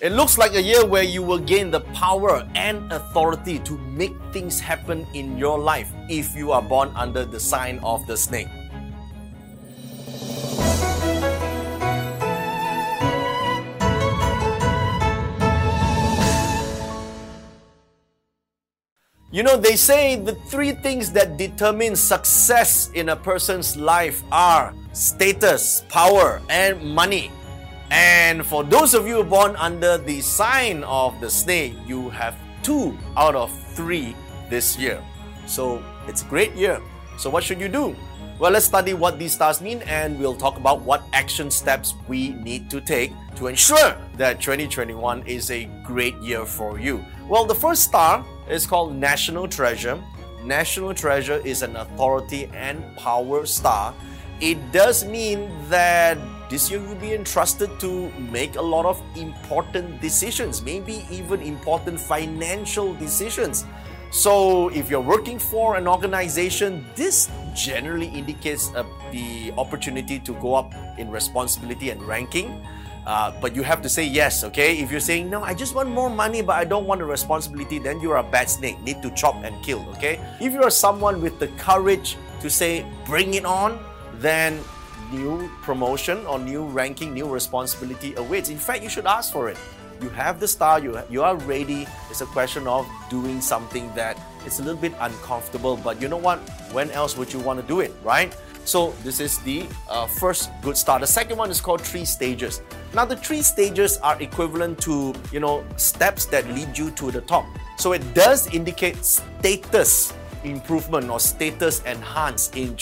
It looks like a year where you will gain the power and authority to make things happen in your life if you are born under the sign of the snake. You know, they say the three things that determine success in a person's life are status, power, and money. And for those of you born under the sign of the snake, you have two out of three this year. So it's a great year. So, what should you do? Well, let's study what these stars mean and we'll talk about what action steps we need to take to ensure that 2021 is a great year for you. Well, the first star is called National Treasure. National Treasure is an authority and power star. It does mean that this year you'll be entrusted to make a lot of important decisions, maybe even important financial decisions. So, if you're working for an organization, this generally indicates uh, the opportunity to go up in responsibility and ranking. Uh, but you have to say yes, okay? If you're saying, no, I just want more money, but I don't want a responsibility, then you're a bad snake, need to chop and kill, okay? If you're someone with the courage to say, bring it on, then new promotion or new ranking, new responsibility awaits. In fact, you should ask for it you have the star, you, you are ready. It's a question of doing something that it's a little bit uncomfortable, but you know what? When else would you want to do it, right? So this is the uh, first good start. The second one is called three stages. Now the three stages are equivalent to you know steps that lead you to the top. So it does indicate status improvement or status enhanced in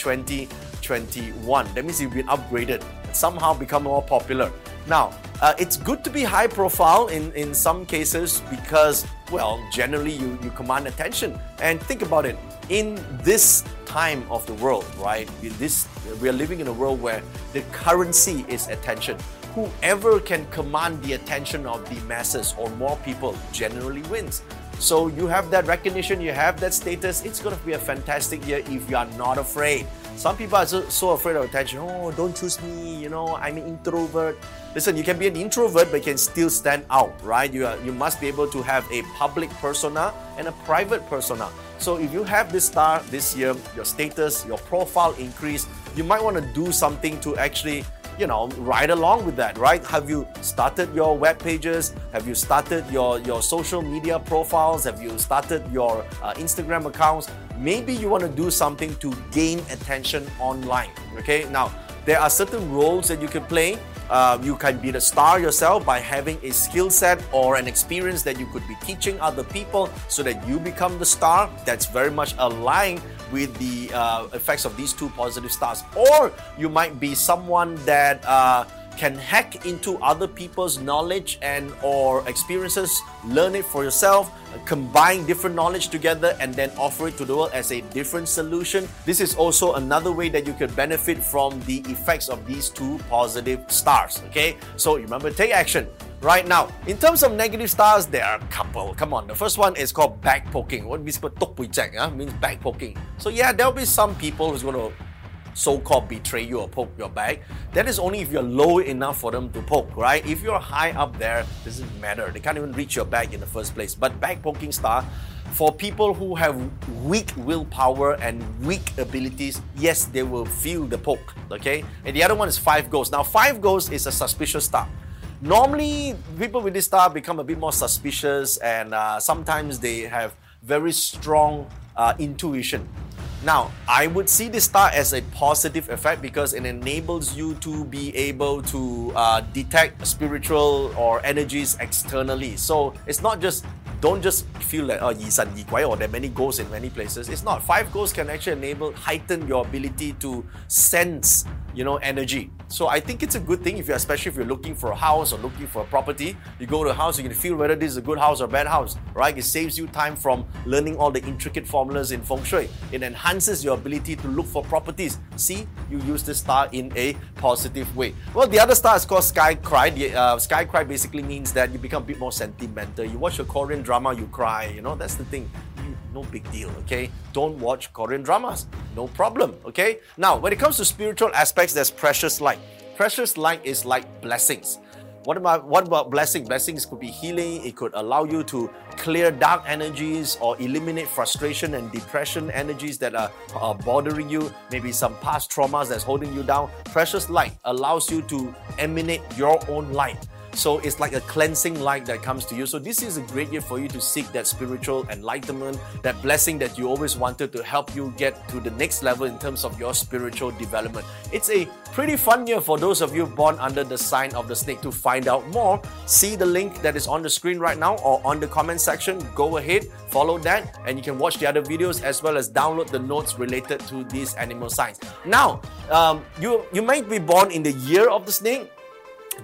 2021. That means you've been upgraded, and somehow become more popular. Now, uh, it's good to be high profile in, in some cases because, well, generally you, you command attention. And think about it in this time of the world, right? In This, we are living in a world where the currency is attention. Whoever can command the attention of the masses or more people generally wins. So you have that recognition, you have that status. It's going to be a fantastic year if you are not afraid. Some people are so, so afraid of attention. Oh, don't choose me. You know, I'm an introvert. Listen, you can be an introvert, but you can still stand out, right? You, are, you must be able to have a public persona and a private persona. So if you have this star this year, your status, your profile increase, you might want to do something to actually you know, ride along with that, right? Have you started your web pages? Have you started your, your social media profiles? Have you started your uh, Instagram accounts? Maybe you want to do something to gain attention online, okay? Now, there are certain roles that you can play. Uh, you can be the star yourself by having a skill set or an experience that you could be teaching other people so that you become the star. That's very much aligned with the uh, effects of these two positive stars. Or you might be someone that uh, can hack into other people's knowledge and or experiences learn it for yourself combine different knowledge together and then offer it to the world as a different solution this is also another way that you could benefit from the effects of these two positive stars okay so remember take action right now. In terms of negative stars, there are a couple. Come on, the first one is called back poking. What means tok ah? means back poking. So yeah, there'll be some people who's to so-called betray you or poke your back. That is only if you're low enough for them to poke, right? If you're high up there, doesn't matter. They can't even reach your back in the first place. But back poking star, for people who have weak willpower and weak abilities, yes, they will feel the poke. Okay, and the other one is five ghosts. Now, five ghosts is a suspicious star. Normally, people with this star become a bit more suspicious, and uh, sometimes they have very strong uh, intuition. Now, I would see this star as a positive effect because it enables you to be able to uh, detect spiritual or energies externally. So it's not just don't just feel that oh, yi san guai or there are many ghosts in many places. It's not. Five ghosts can actually enable heighten your ability to sense, you know, energy. So I think it's a good thing if you, especially if you're looking for a house or looking for a property, you go to a house, you can feel whether this is a good house or bad house, right? It saves you time from learning all the intricate formulas in feng shui. It enhances your ability to look for properties. See, you use this star in a positive way. Well, the other star is called Sky Cry. The, uh, Sky Cry basically means that you become a bit more sentimental. You watch a Korean drama, you cry. You know, that's the thing no big deal, okay? Don't watch Korean dramas, no problem, okay? Now, when it comes to spiritual aspects, there's precious light. Precious light is like blessings. What about what about blessing? Blessings could be healing. It could allow you to clear dark energies or eliminate frustration and depression energies that are, are bothering you. Maybe some past traumas that's holding you down. Precious light allows you to emanate your own light. So it's like a cleansing light that comes to you. So this is a great year for you to seek that spiritual enlightenment, that blessing that you always wanted to help you get to the next level in terms of your spiritual development. It's a pretty fun year for those of you born under the sign of the snake. To find out more, see the link that is on the screen right now or on the comment section. Go ahead, follow that, and you can watch the other videos as well as download the notes related to these animal signs. Now, um, you you might be born in the year of the snake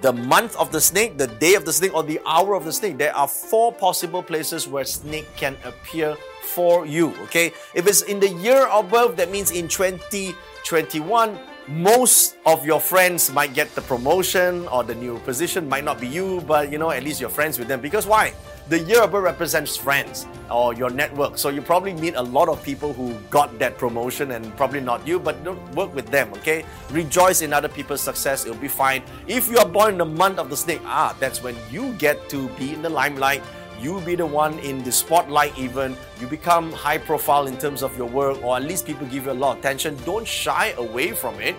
the month of the snake, the day of the snake, or the hour of the snake. There are four possible places where snake can appear for you. Okay, if it's in the year of birth, that means in 2021, most of your friends might get the promotion or the new position. Might not be you, but you know, at least you're friends with them. Because why? The year of represents friends or your network. So you probably meet a lot of people who got that promotion and probably not you, but don't work with them, okay? Rejoice in other people's success, it'll be fine. If you are born in the month of the snake, ah, that's when you get to be in the limelight. You be the one in the spotlight, even. You become high profile in terms of your work, or at least people give you a lot of attention. Don't shy away from it.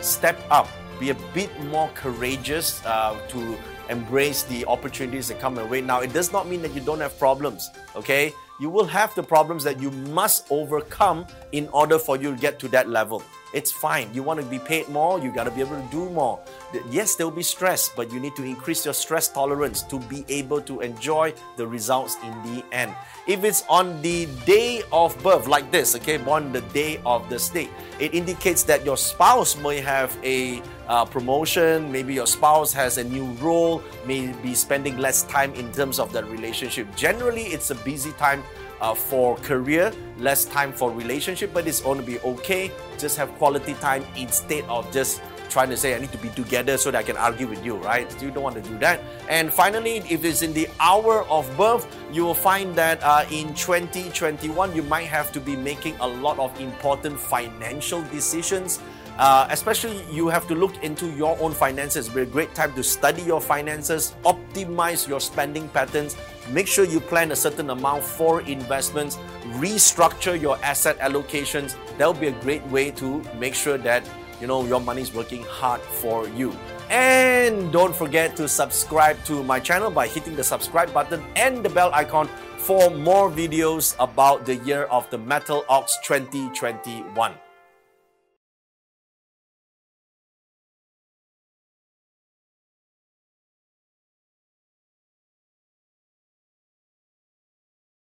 Step up. Be a bit more courageous uh, to embrace the opportunities that come your way. Now, it does not mean that you don't have problems, okay? You will have the problems that you must overcome in order for you to get to that level. It's fine. You want to be paid more, you got to be able to do more. Yes, there will be stress, but you need to increase your stress tolerance to be able to enjoy the results in the end. If it's on the day of birth, like this, okay, born the day of the snake, it indicates that your spouse may have a uh, promotion, maybe your spouse has a new role, may be spending less time in terms of that relationship. Generally, it's a busy time uh, for career, less time for relationship, but it's going to be okay. Just have quality time instead of just trying to say I need to be together so that I can argue with you, right? You don't want to do that. And finally, if it's in the hour of birth, you will find that uh, in 2021 you might have to be making a lot of important financial decisions uh, especially, you have to look into your own finances. Be a great time to study your finances, optimize your spending patterns, make sure you plan a certain amount for investments, restructure your asset allocations. That'll be a great way to make sure that you know your money is working hard for you. And don't forget to subscribe to my channel by hitting the subscribe button and the bell icon for more videos about the year of the Metal Ox 2021.